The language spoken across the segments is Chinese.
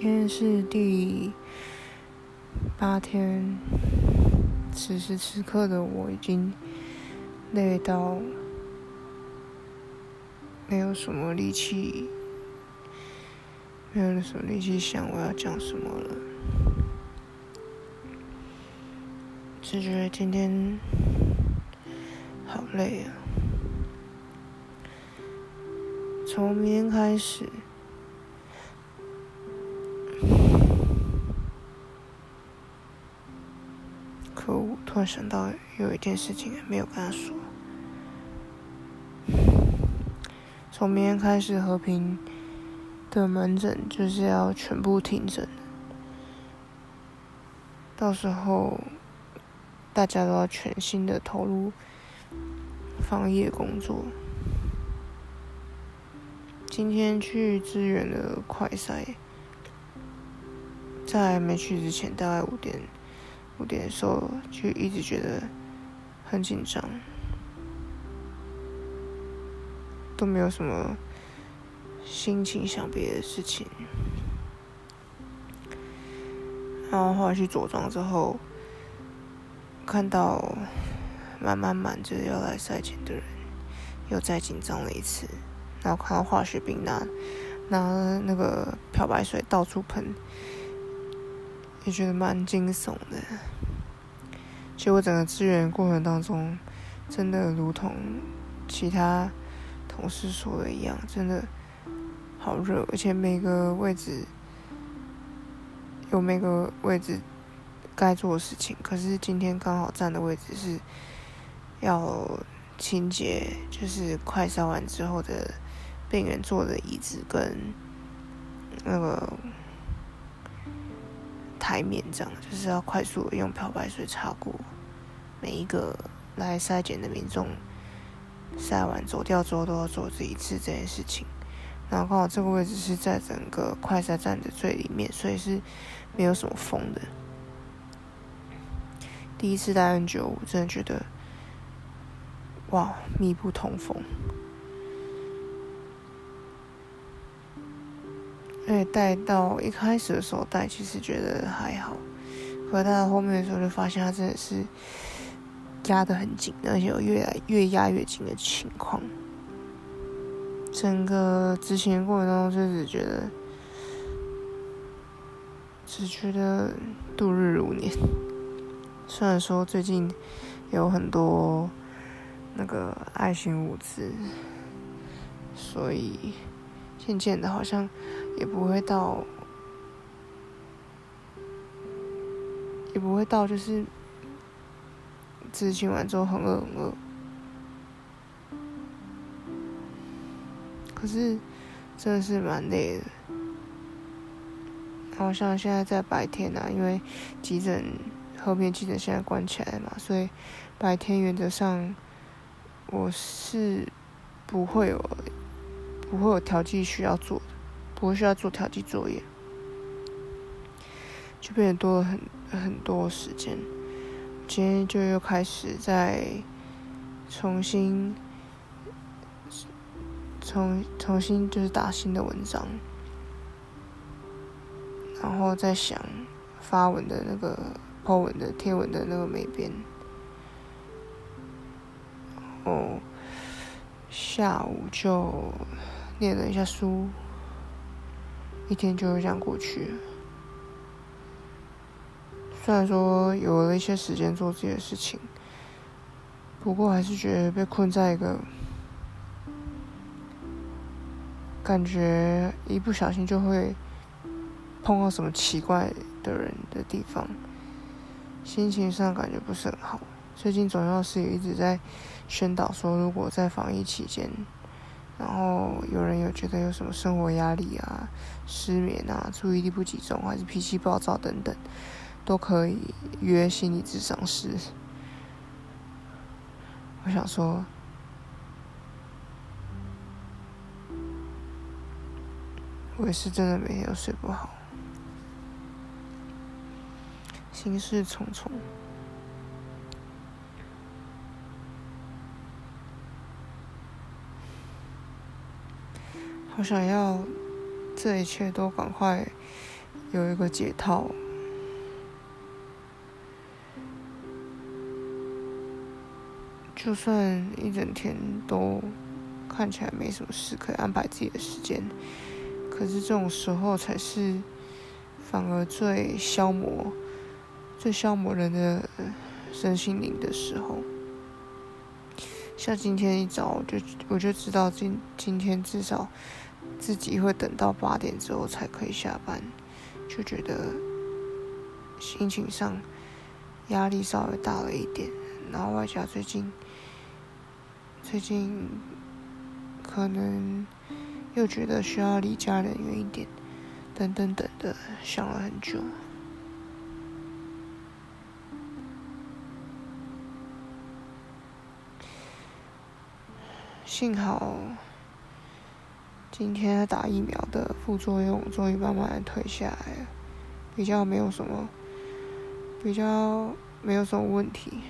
今天是第八天，此时此刻的我已经累到没有什么力气，没有什么力气想我要讲什么了，只觉得今天好累啊！从明天开始。突然想到有一件事情没有跟他说。从明天开始，和平的门诊就是要全部停诊。到时候大家都要全心的投入防疫工作。今天去支援了快筛，在没去之前，大概五点。五点的时候就一直觉得很紧张，都没有什么心情想别的事情。然后后来去着装之后，看到满满满着要来赛前的人，又再紧张了一次。然后看到化学兵拿拿那个漂白水到处喷。也觉得蛮惊悚的。其实我整个支援过程当中，真的如同其他同事说的一样，真的好热，而且每个位置有每个位置该做的事情。可是今天刚好站的位置是要清洁，就是快烧完之后的病人坐的椅子跟那个。台面这样，就是要快速的用漂白水擦过每一个来筛检的民众，筛完走掉之后都要做这一次这件事情。然后刚好这个位置是在整个快筛站的最里面，所以是没有什么风的。第一次戴 N 九五，真的觉得哇，密不通风。因为戴到一开始的时候带，其实觉得还好，可到后面的时候就发现它真的是压得很紧，而且有越来越压越紧的情况。整个执行的过程当中，就只觉得只觉得度日如年。虽然说最近有很多那个爱心物资，所以渐渐的好像。也不会到，也不会到，就是执行完之后很饿很饿。可是真的是蛮累的。然后像现在在白天啊，因为急诊后面急诊现在关起来嘛，所以白天原则上我是不会有不会有调剂需要做的。不会需要做调剂作业，就变得多了很很多时间。今天就又开始在重新重重新就是打新的文章，然后再想发文的那个 po 文的贴文的那个美编，哦下午就念了一下书。一天就这样过去。虽然说有了一些时间做这些事情，不过还是觉得被困在一个感觉一不小心就会碰到什么奇怪的人的地方，心情上感觉不是很好。最近总要是也一直在宣导说，如果在防疫期间。然后有人有觉得有什么生活压力啊、失眠啊、注意力不集中，还是脾气暴躁等等，都可以约心理咨商师。我想说，我也是真的每天都睡不好，心事重重。我想要这一切都赶快有一个解套。就算一整天都看起来没什么事，可以安排自己的时间，可是这种时候才是反而最消磨、最消磨人的身心灵的时候。像今天一早，我就我就知道今今天至少自己会等到八点之后才可以下班，就觉得心情上压力稍微大了一点，然后外加最近。最近可能又觉得需要离家人远一点，等等等的，想了很久。幸好今天打疫苗的副作用终于慢慢退下来了，比较没有什么，比较没有什么问题。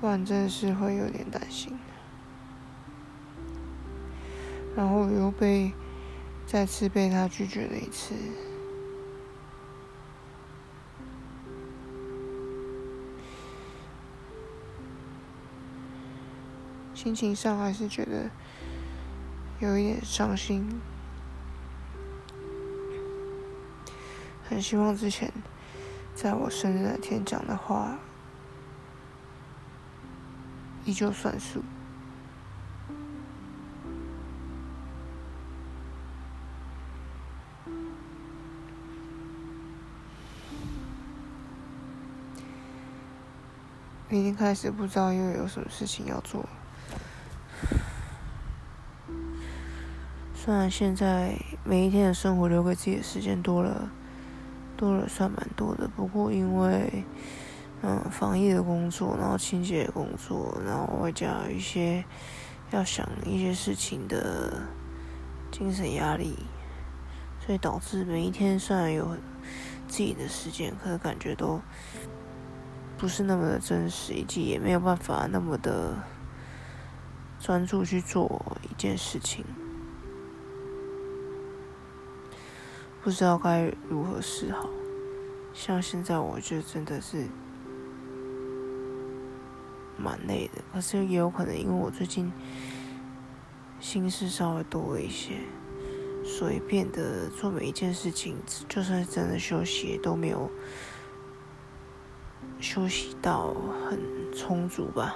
不然真的是会有点担心，然后我又被再次被他拒绝了一次，心情上还是觉得有一点伤心，很希望之前在我生日那天讲的话。依旧算数。明天开始不知道又有什么事情要做。虽然现在每一天的生活留给自己的时间多了，多了算蛮多的，不过因为。嗯，防疫的工作，然后清洁的工作，然后外加一些要想一些事情的精神压力，所以导致每一天虽然有自己的时间，可是感觉都不是那么的真实，以及也没有办法那么的专注去做一件事情，不知道该如何是好。像现在，我就真的是。蛮累的，可是也有可能因为我最近心事稍微多了一些，所以变得做每一件事情，就算真的休息都没有休息到很充足吧。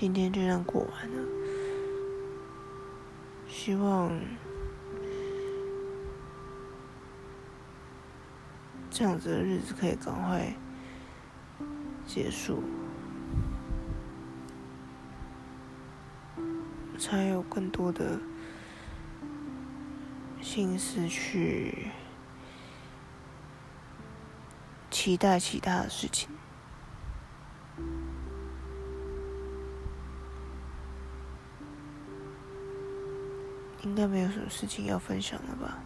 今天就这样过完了，希望。这样子的日子可以赶快结束，才有更多的心思去期待其他的事情。应该没有什么事情要分享了吧？